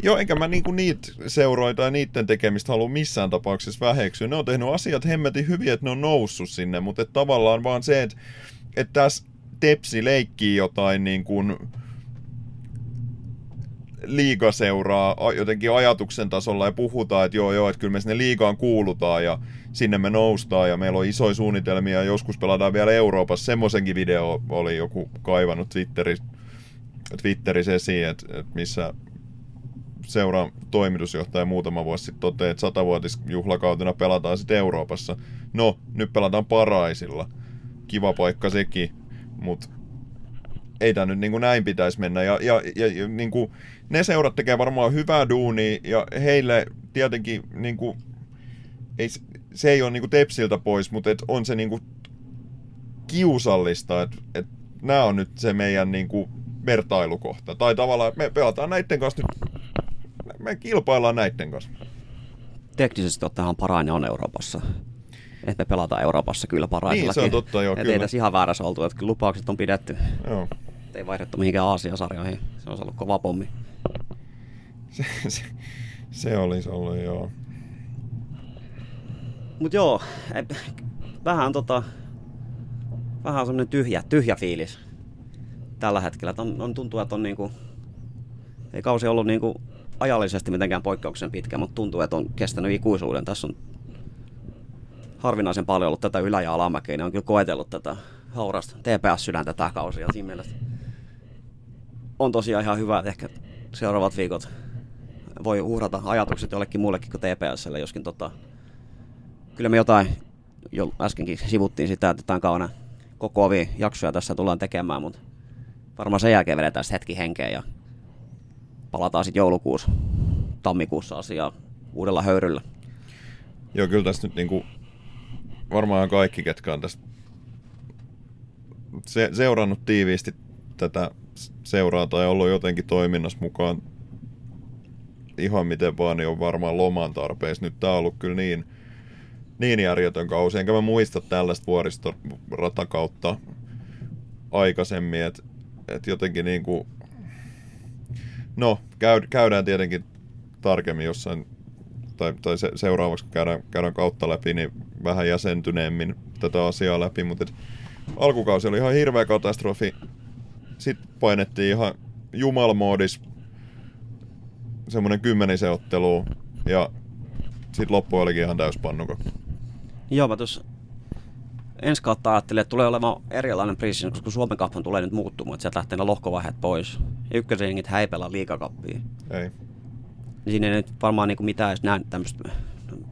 [SPEAKER 2] Joo, enkä mä niinku niitä seuroita ja niiden tekemistä halua missään tapauksessa väheksyä. Ne on tehnyt asiat hemmetin hyvin, että ne on noussut sinne, mutta tavallaan vaan se, että et tässä Tepsi leikkii jotain niin kuin liigaseuraa jotenkin ajatuksen tasolla ja puhutaan, että joo joo, että kyllä me sinne liigaan kuulutaan ja sinne me noustaan ja meillä on isoja suunnitelmia ja joskus pelataan vielä Euroopassa. Semmoisenkin video oli joku kaivannut Twitterissä, Twitterissä esiin, että, että missä seuran toimitusjohtaja muutama vuosi sitten toteaa, että satavuotisjuhlakautena pelataan sitten Euroopassa. No, nyt pelataan Paraisilla. Kiva paikka sekin, mutta ei tämä nyt niin kuin näin pitäisi mennä. Ja, ja, ja, niin kuin, ne seurat tekee varmaan hyvää duunia ja heille tietenkin niin kuin, ei, se- ei ole niin kuin Tepsiltä pois, mutta et on se niin kuin kiusallista, että et nämä on nyt se meidän niin kuin vertailukohta. Tai tavallaan me pelataan näiden kanssa nyt, me kilpaillaan näiden kanssa.
[SPEAKER 3] Teknisesti ottaen parainen on Euroopassa. Että me pelataan Euroopassa kyllä paraisillakin.
[SPEAKER 2] Niin, se on totta, joo,
[SPEAKER 3] Et
[SPEAKER 2] kyllä.
[SPEAKER 3] ei tässä ihan väärässä oltu, että lupaukset on pidetty.
[SPEAKER 2] Joo.
[SPEAKER 3] Et Ei vaihdettu mihinkään Aasia-sarjoihin. Se on ollut kova pommi.
[SPEAKER 2] Se, se, se olisi ollut, joo.
[SPEAKER 3] Mut joo, ei- vähän tota, vähän semmonen tyhjä, tyhjä fiilis tällä hetkellä. Et On, on, tuntuu, että on niinku, ei kausi ollut niinku ajallisesti mitenkään poikkeuksen pitkä, mutta tuntuu, että on kestänyt ikuisuuden. Tässä on harvinaisen paljon ollut tätä ylä- ja alamäkeä. Ne on kyllä koetellut tätä haurasta TPS-sydäntä tätä kausia. Siinä mielessä on tosiaan ihan hyvä, että ehkä seuraavat viikot voi uhrata ajatukset jollekin muullekin kuin TPSlle, joskin tota, kyllä me jotain jo äskenkin sivuttiin sitä, että tämän kauden kokoavia jaksoja tässä tullaan tekemään, mutta varmaan sen jälkeen vedetään sitten hetki henkeä ja palataan sitten joulukuussa, tammikuussa asiaa uudella höyryllä.
[SPEAKER 2] Joo, kyllä tässä nyt niinku, varmaan kaikki, ketkä on tästä se, seurannut tiiviisti tätä seuraa tai ollut jotenkin toiminnassa mukaan ihan miten vaan, niin on varmaan loman tarpeessa. Nyt tää on ollut kyllä niin, niin järjetön kausi, enkä mä muista tällaista vuoristoratakautta aikaisemmin, että et jotenkin niinku, no, käy, käydään tietenkin tarkemmin jossain tai, tai se, seuraavaksi kun käydään, käydään kautta läpi, niin vähän jäsentyneemmin tätä asiaa läpi, mutta et alkukausi oli ihan hirveä katastrofi. Sitten painettiin ihan jumalmoodis semmoinen kymmenisen ottelua ja sitten loppu olikin ihan täyspannuko.
[SPEAKER 3] Joo, mä tuossa ensi kautta ajattelin, että tulee olemaan erilainen priisi, koska Suomen kappan tulee nyt muuttumaan, että sieltä lähtee ne lohkovaiheet pois. Ja ykkösen jengit häipellä liikakappia.
[SPEAKER 2] Ei.
[SPEAKER 3] Niin siinä ei nyt varmaan niin mitään edes näin tämmöistä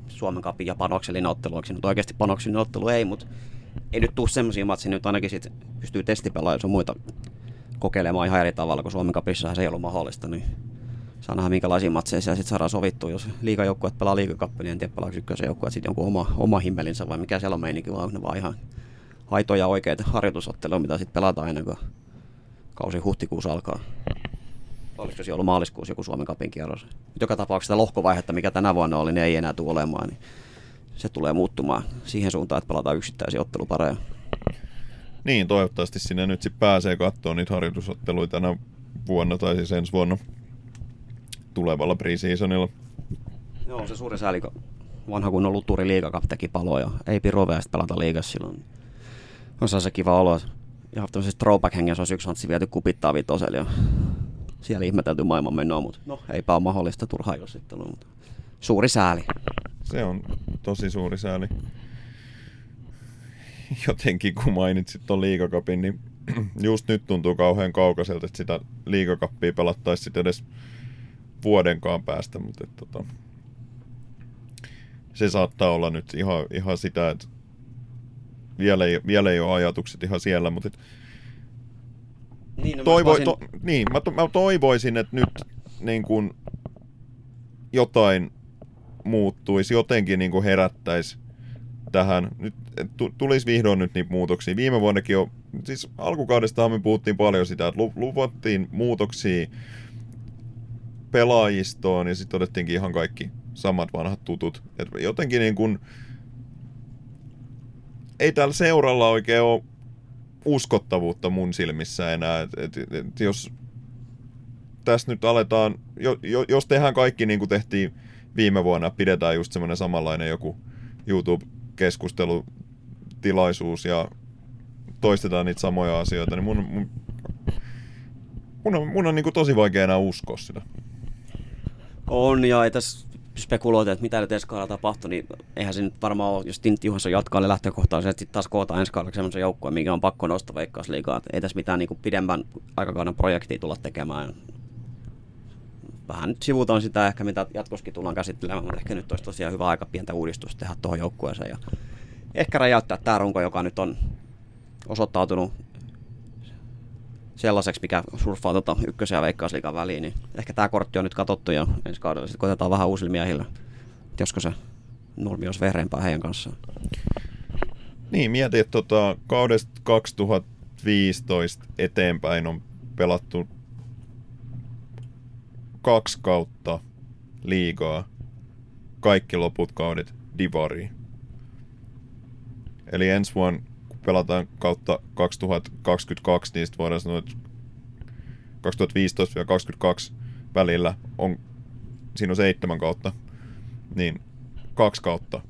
[SPEAKER 3] Suomen kapin ja panoksellinen ottelu, se nyt oikeasti panoksellinen ottelu, ei, mutta ei nyt tule semmoisia matseja, nyt ainakin sit pystyy testipelaamaan, jos on muita kokeilemaan ihan eri tavalla, kun Suomen kapissa se ei ollut mahdollista, niin saa nähdä minkälaisia matseja siellä sitten saadaan sovittua, jos liigajoukkueet pelaa liigakappi, niin en tiedä pelaako ykkösen joukkueet sitten jonkun oma, oma himmelinsä vai mikä siellä on meininki, onko ne vaan ihan aitoja oikeita harjoitusotteluja, mitä sitten pelataan ennen kuin kausi huhtikuussa alkaa. Olisiko siellä ollut maaliskuussa joku Suomen kapin kierros? Joka tapauksessa sitä lohkovaihetta, mikä tänä vuonna oli, niin ei enää tule olemaan. Niin se tulee muuttumaan siihen suuntaan, että pelataan yksittäisiä ottelupareja.
[SPEAKER 2] Niin, toivottavasti sinne nyt sitten pääsee katsoa niitä harjoitusotteluita tänä vuonna tai siis ensi vuonna tulevalla preseasonilla.
[SPEAKER 3] Joo, se suuri sääli, kun vanha kunnon luturi liigakap teki paloja. Ei Pirovea sitten pelata liigassa silloin. On se kiva olo. Ja tämmöisessä throwback hengessä olisi yksi hantsi viety kupittaa vitoselle siellä ihmetelty maailman menoa, mutta no eipä ole mahdollista turhaa jossittelua, mutta suuri sääli.
[SPEAKER 2] Se on tosi suuri sääli. Jotenkin kun mainitsit ton liigakapin, niin [CLEARS THROAT] just nyt tuntuu kauhean kaukaiselta, että sitä liigakappia pelattaisiin sit edes vuodenkaan päästä, mutta et, tota, se saattaa olla nyt ihan, ihan sitä, että vielä ei, vielä ei ole ajatukset ihan siellä, mutta et
[SPEAKER 3] Niin, no,
[SPEAKER 2] toivo, to, niin, mä, to, mä toivoisin, että nyt niin kuin jotain muuttuisi, jotenkin niin kuin herättäisi tähän. Nyt tulisi vihdoin nyt niitä muutoksia. Viime vuonnakin jo, siis alkukaudestahan me puhuttiin paljon sitä, että lu- luvattiin muutoksia pelaajistoon ja sitten todettiinkin ihan kaikki samat vanhat tutut. Et jotenkin niin kuin, ei täällä seuralla oikein ole uskottavuutta mun silmissä enää. Et, et, et, jos tässä nyt aletaan, jo, jo, jos tehdään kaikki niin kuin tehtiin viime vuonna, pidetään just semmoinen samanlainen joku YouTube-keskustelutilaisuus ja toistetaan niitä samoja asioita, niin mun, mun, mun on, mun on niin kuin tosi vaikea enää uskoa sitä.
[SPEAKER 3] On, ja ei tässä spekuloita, että mitä ensi kaudella tapahtui, niin eihän se nyt varmaan ole, jos Tintti Juhansson jatkaa lähtökohtaa, että sitten taas kootaan ensi kaudella semmoisen joukkueen, minkä on pakko nostaa veikkausliigaa. Että ei tässä mitään niin kuin pidemmän aikakauden projektia tulla tekemään. Vähän nyt sivutaan sitä ehkä, mitä jatkoskin tullaan käsittelemään, mutta ehkä nyt olisi tosiaan hyvä aika pientä uudistusta tehdä tuohon joukkueeseen. Ja ehkä räjäyttää tämä runko, joka nyt on osoittautunut sellaiseksi, mikä surffaa tota ykkösen ja veikkausliikan väliin, niin ehkä tämä kortti on nyt katsottu ja ensi kaudella sitten koitetaan vähän uusilla miehillä. Josko se nurmi olisi vehreämpää heidän kanssaan.
[SPEAKER 2] Niin, mietin, että tota, kaudesta 2015 eteenpäin on pelattu kaksi kautta liigaa, kaikki loput kaudet divariin. Eli ensi vuonna pelataan kautta 2022, niin voidaan sanoa, että 2015-2022 välillä on, siinä on seitsemän kautta, niin kaksi kautta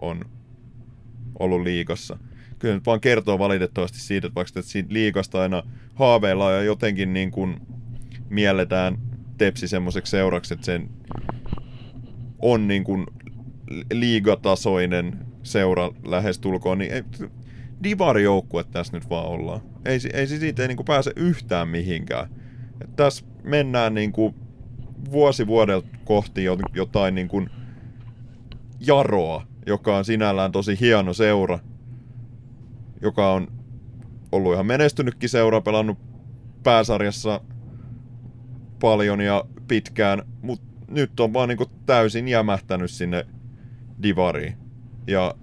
[SPEAKER 2] on ollut liigassa. Kyllä nyt vaan kertoo valitettavasti siitä, että vaikka siitä liigasta aina haaveillaan ja jotenkin niin kuin mielletään Tepsi semmoiseksi seuraksi, että sen on niin kuin liigatasoinen seura lähestulkoon, niin ei, divarijoukkue tässä nyt vaan ollaan. Ei, ei siitä ei niinku pääse yhtään mihinkään. Et tässä mennään niinku vuosi vuodelta kohti jotain niinku jaroa, joka on sinällään tosi hieno seura, joka on ollut ihan menestynytkin seura, pelannut pääsarjassa paljon ja pitkään, mutta nyt on vaan niinku täysin jämähtänyt sinne divariin. Ja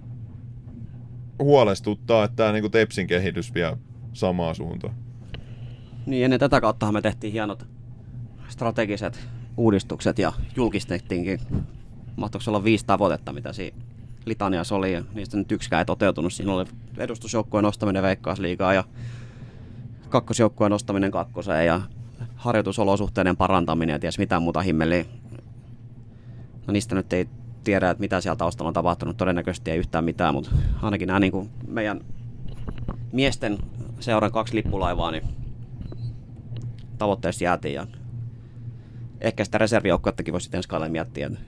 [SPEAKER 2] huolestuttaa, että tämä niin Tepsin kehitys vie samaa suuntaan.
[SPEAKER 3] Niin, ennen tätä kautta me tehtiin hienot strategiset uudistukset ja julkistettiinkin. Mahtoiko olla viisi tavoitetta, mitä siinä litaniassa oli, ja niistä nyt yksikään ei toteutunut. Siinä oli edustusjoukkueen nostaminen Veikkausliigaa ja kakkosjoukkueen nostaminen kakkoseen ja harjoitusolosuhteiden parantaminen ja ties mitä muuta himmeliä. No niistä nyt ei tiedä, että mitä siellä taustalla on tapahtunut. Todennäköisesti ei yhtään mitään, mutta ainakin nämä niin kuin meidän miesten seuran kaksi lippulaivaa, niin tavoitteessa jäätiin. Ja ehkä sitä reservijoukkuettakin voisi ensi kaudella miettiä, että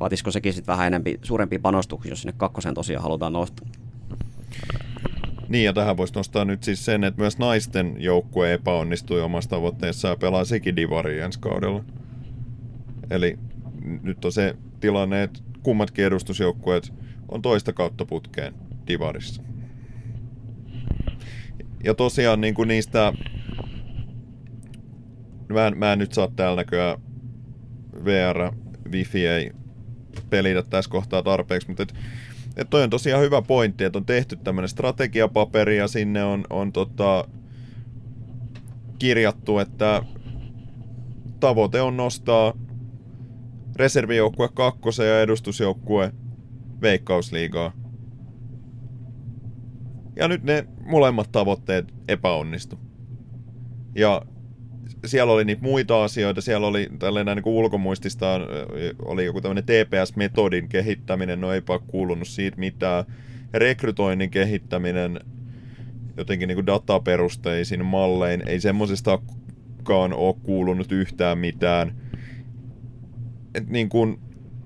[SPEAKER 3] vaatisiko sekin sitten vähän enempi, suurempia panostuksia, jos sinne kakkosen tosiaan halutaan nostaa.
[SPEAKER 2] Niin, ja tähän voisi nostaa nyt siis sen, että myös naisten joukkue epäonnistui omassa tavoitteessaan ja pelaa sekin divari ensi kaudella. Eli nyt on se tilanne, että kummatkin edustusjoukkueet on toista kautta putkeen divarissa. Ja tosiaan niin kuin niistä, mä en, mä en nyt saa täällä näköä VR, Wifi ei pelitä tässä kohtaa tarpeeksi, mutta et, et toi on tosiaan hyvä pointti, että on tehty tämmöinen strategiapaperi ja sinne on, on tota, kirjattu, että tavoite on nostaa reservijoukkue kakkosen ja edustusjoukkue veikkausliigaa. Ja nyt ne molemmat tavoitteet epäonnistu. Ja siellä oli niitä muita asioita, siellä oli tällainen niin ulkomuistista oli joku tämmöinen TPS-metodin kehittäminen, no eipä kuulunut siitä mitään. Rekrytoinnin kehittäminen jotenkin niin kuin dataperusteisin mallein, ei semmoisestakaan ole kuulunut yhtään mitään et niin kuin,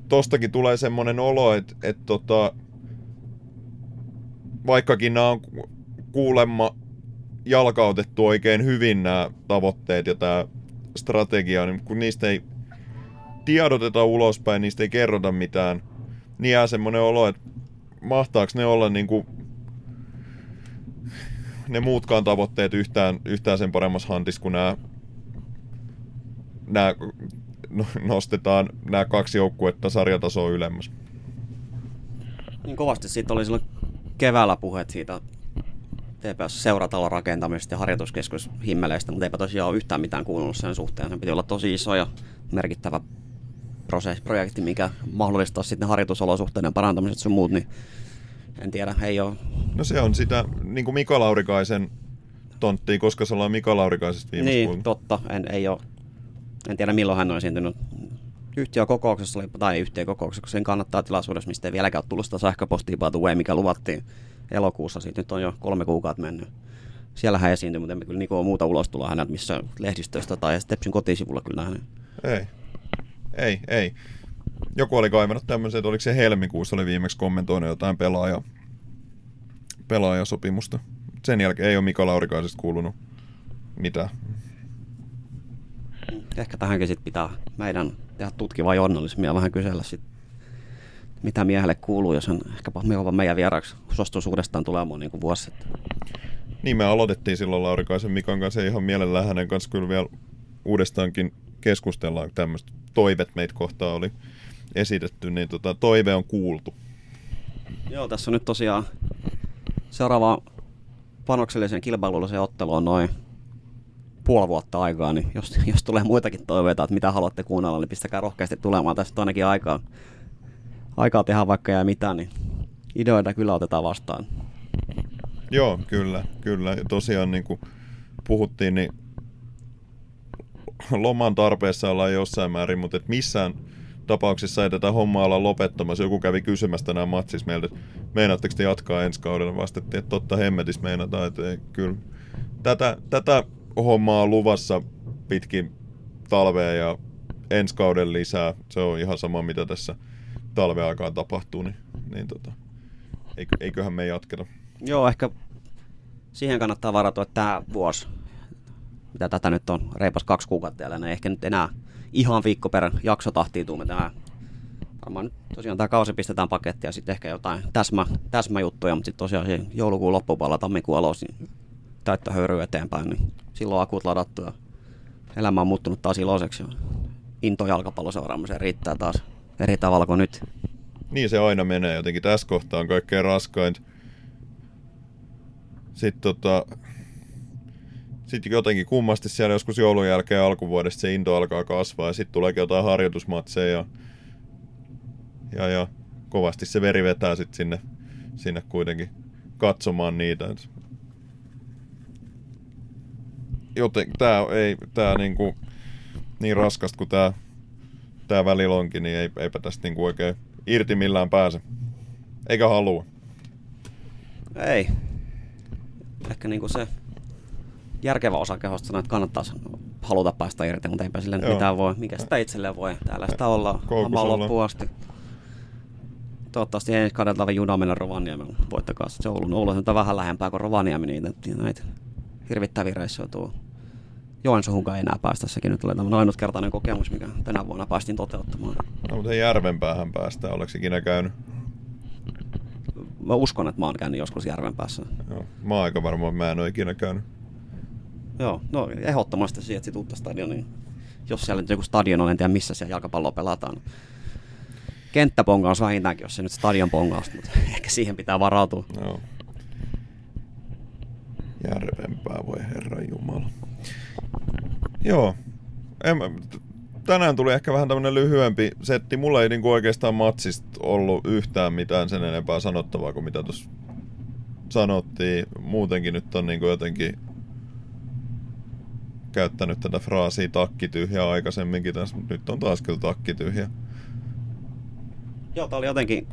[SPEAKER 2] tostakin tulee semmoinen olo, että et tota, vaikkakin nämä on kuulemma jalkautettu oikein hyvin nämä tavoitteet ja tämä strategia, niin kun niistä ei tiedoteta ulospäin, niistä ei kerrota mitään, niin jää semmoinen olo, että mahtaako ne olla niin kuin ne muutkaan tavoitteet yhtään, yhtään sen paremmassa hantissa kuin nämä, nämä nostetaan nämä kaksi joukkuetta sarjatasoa ylemmäs.
[SPEAKER 3] Niin kovasti siitä oli silloin keväällä puheet siitä TPS-seuratalon rakentamisesta ja harjoituskeskus himmeleistä, mutta eipä tosiaan ole yhtään mitään kuulunut sen suhteen. Se piti olla tosi iso ja merkittävä projekti, mikä mahdollistaa sitten harjoitusolosuhteiden parantamiset sun muut, niin en tiedä, ei ole.
[SPEAKER 2] No se on sitä, niin kuin Mika Laurikaisen tonttia, koska se ollaan Mika Laurikaisesta viimeksi
[SPEAKER 3] Niin,
[SPEAKER 2] kuultu.
[SPEAKER 3] totta. En, ei ole, en tiedä milloin hän on esiintynyt. Yhtiökokouksessa oli, tai yhtiökokouksessa, kun sen kannattaa tilaisuudessa, mistä ei vieläkään tullut sitä sähköpostia by the way, mikä luvattiin elokuussa. Siitä nyt on jo kolme kuukautta mennyt. Siellä hän esiintyi, mutta emme kyllä niin ole muuta ulostuloa häneltä missä lehdistöstä tai Stepsin kotisivulla kyllä nähnyt.
[SPEAKER 2] Ei. Ei, ei. Joku oli kaivannut tämmöisen, että oliko se helmikuussa oli viimeksi kommentoinut jotain pelaaja, pelaajasopimusta. Sen jälkeen ei ole Mika Laurikaisesta kuulunut mitään.
[SPEAKER 3] Ehkä tähänkin sitten pitää meidän tehdä tutkivaa journalismia vähän kysellä sit, mitä miehelle kuuluu, jos hän ehkäpä mieluummin meidän vieraaksi suostuisi uudestaan tulemaan niin kuin vuosi sitten.
[SPEAKER 2] Niin me aloitettiin silloin Laurikaisen Mikan kanssa ja ihan mielellään hänen kanssa kyllä vielä uudestaankin keskustellaan. Tämmöistä toivet meitä kohtaan oli esitetty, niin tota, toive on kuultu.
[SPEAKER 3] Joo, tässä on nyt tosiaan seuraava panoksellisen kilpailullisen ottelu on noin puoli vuotta aikaa, niin jos, jos tulee muitakin toiveita, että mitä haluatte kuunnella, niin pistäkää rohkeasti tulemaan. Tästä on ainakin aikaa, aikaa tehdä vaikka ja mitä, niin ideoita kyllä otetaan vastaan.
[SPEAKER 2] Joo, kyllä, kyllä. Ja tosiaan niin kuin puhuttiin, niin loman tarpeessa ollaan jossain määrin, mutta et missään tapauksessa ei tätä hommaa olla lopettamassa. Joku kävi kysymässä tänään matsissa meiltä, että meinaatteko te jatkaa ensi kaudella? Vastettiin, että totta hemmetis meinataan, että ei, kyllä. Tätä, tätä hommaa luvassa pitkin talvea ja ensi kauden lisää. Se on ihan sama, mitä tässä talven aikaan tapahtuu, niin, niin tota, eikö, eiköhän me jatketa.
[SPEAKER 3] Joo, ehkä siihen kannattaa varautua, tämä vuosi, mitä tätä nyt on, reipas kaksi kuukautta jäljellä, niin ehkä nyt enää ihan viikko per jakso tahtiin tuu tämä. Varmaan nyt tosiaan tämä kausi pistetään pakettiin ja sitten ehkä jotain täsmä, täsmäjuttuja, mutta sitten tosiaan joulukuun loppupuolella, tammikuun alussa, niin täyttä höyryä eteenpäin, niin silloin akut ladattu ja elämä on muuttunut taas iloiseksi. Into jalkapalloseuraamuseen riittää taas eri tavalla kuin nyt.
[SPEAKER 2] Niin se aina menee jotenkin. Tässä kohtaa on kaikkein raskainta. Sitten tota... Sitten jotenkin kummasti siellä joskus joulun jälkeen alkuvuodesta se into alkaa kasvaa ja sitten tuleekin jotain harjoitusmatseja ja, ja, ja kovasti se veri vetää sitten sinne, sinne kuitenkin katsomaan niitä. Joten tää ei, tää niinku, niin raskasta kuin tää, tää välillä onkin, niin ei, eipä tästä niinku oikein irti millään pääse. Eikä halua.
[SPEAKER 3] Ei. Ehkä niinku se järkevä osa kehosta sanoo, että kannattaisi haluta päästä irti, mutta eipä sille
[SPEAKER 2] Joo.
[SPEAKER 3] mitään voi. Mikä sitä itselleen voi? Täällä sitä ollaan hamaan loppuun asti. Toivottavasti ensi kaudella juna mennä Rovaniemelle. Voittakaa se Oulun. Oulu on vähän lähempää kuin Rovaniemi, niin näitä, näitä hirvittäviä reissuja tuo. Joensuuhunkaan enää päästä. Sekin nyt oli tämmöinen ainutkertainen kokemus, mikä tänä vuonna päästiin toteuttamaan.
[SPEAKER 2] No, mutta järvenpäähän päästään. Oleks ikinä käynyt?
[SPEAKER 3] Mä uskon, että mä oon käynyt joskus järven päässä.
[SPEAKER 2] Joo. Mä oon aika varma, että mä en ole ikinä käynyt.
[SPEAKER 3] Joo, no ehdottomasti sieltä uutta stadioniin. Jos siellä nyt joku stadion on, en tiedä missä siellä jalkapalloa pelataan. Kenttäpongaus vähintäänkin, jos se nyt stadion pongaus, mutta [LAUGHS] ehkä siihen pitää varautua.
[SPEAKER 2] Joo. Järvenpää, voi herra jumala. Joo. En, tänään tuli ehkä vähän tämmönen lyhyempi setti. Mulla ei niinku oikeastaan matsista ollut yhtään mitään sen enempää sanottavaa kuin mitä tuossa sanottiin. Muutenkin nyt on niinku jotenkin käyttänyt tätä fraasia takki tyhjä aikaisemminkin tässä, mutta nyt on taas kyllä takki tyhjä.
[SPEAKER 3] Joo, tää oli jotenkin...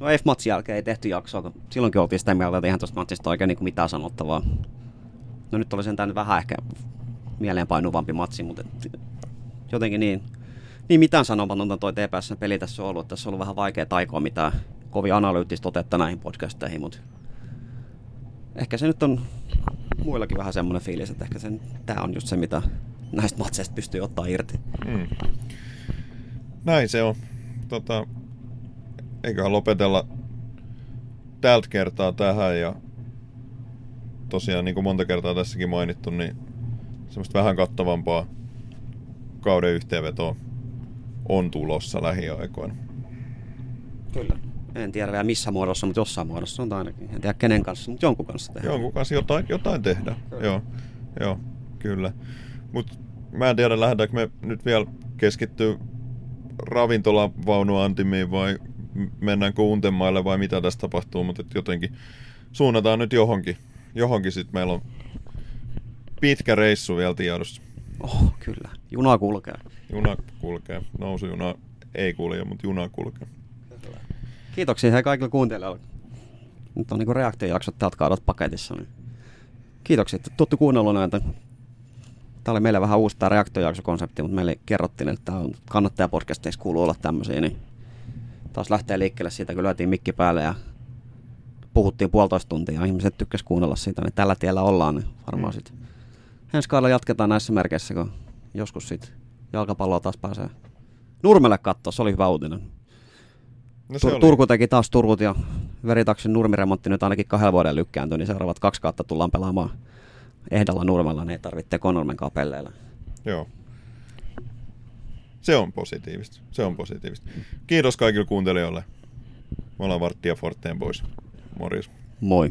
[SPEAKER 3] No F-matsin jälkeen ei tehty jaksoa, kun silloinkin oltiin sitä mieltä, että eihän tuosta matsista oikein niin mitään sanottavaa. No nyt oli sentään vähän ehkä mieleenpainuvampi matsi, mutta et, jotenkin niin, niin mitään sanomatonta toi TPSn peli tässä on ollut. Tässä on ollut vähän vaikea taikoa mitään kovin analyyttistä otetta näihin podcasteihin, mutta ehkä se nyt on muillakin vähän semmoinen fiilis, että ehkä sen, tää on just se, mitä näistä matseista pystyy ottaa irti.
[SPEAKER 2] Mm. Näin se on. Tota, eiköhän lopetella tältä kertaa tähän ja tosiaan niin kuin monta kertaa tässäkin mainittu, niin semmoista vähän kattavampaa kauden yhteenvetoa on tulossa lähiaikoina.
[SPEAKER 3] Kyllä. En tiedä vielä missä muodossa, mutta jossain muodossa on ainakin. En tiedä kenen kanssa, mutta jonkun kanssa tehdään.
[SPEAKER 2] Jonkun kanssa jotain, jotain tehdä. Joo, joo, kyllä. Mutta mä en tiedä, lähdetäänkö me nyt vielä keskittyä ravintolavaunuantimiin vai mennäänkö Untemaille vai mitä tässä tapahtuu, mutta jotenkin suunnataan nyt johonkin. johonkin sitten meillä on pitkä reissu vielä tiedossa.
[SPEAKER 3] Oh, kyllä. Juna kulkee.
[SPEAKER 2] Juna kulkee. Nousujuna ei kulje, mutta juna kulkee.
[SPEAKER 3] Kiitoksia hei kaikille kuuntelijoille. Nyt on niinku reaktiojaksot täältä kaadot paketissa. Niin kiitoksia, että tuttu kuunnellut näitä. Tämä oli meille vähän uusi tämä reaktiojaksokonsepti, mutta meille kerrottiin, että tämä on kannattajapodcasteissa kuuluu olla tämmöisiä, niin taas lähtee liikkeelle siitä, kun lyötiin mikki päälle ja puhuttiin puolitoista tuntia ja ihmiset tykkäs kuunnella siitä, niin tällä tiellä ollaan, niin varmaan
[SPEAKER 2] Mm.
[SPEAKER 3] sitten ensi kaudella jatketaan näissä merkeissä, kun joskus sitten jalkapalloa taas pääsee Nurmelle katsoa, se oli hyvä uutinen.
[SPEAKER 2] No se
[SPEAKER 3] Tur-
[SPEAKER 2] oli.
[SPEAKER 3] Turku teki taas Turkut ja Veritaksin nurmiremontti nyt ainakin kahdella vuoden lykkääntyi, niin seuraavat kaksi kautta tullaan pelaamaan ehdalla Nurmella, niin ei tarvitse Konormen kapelleilla.
[SPEAKER 2] Joo. Se on positiivista. Se on positiivista. Kiitos kaikille kuuntelijoille. Me ollaan Varttia Forteen pois. Morjes.
[SPEAKER 3] Moi.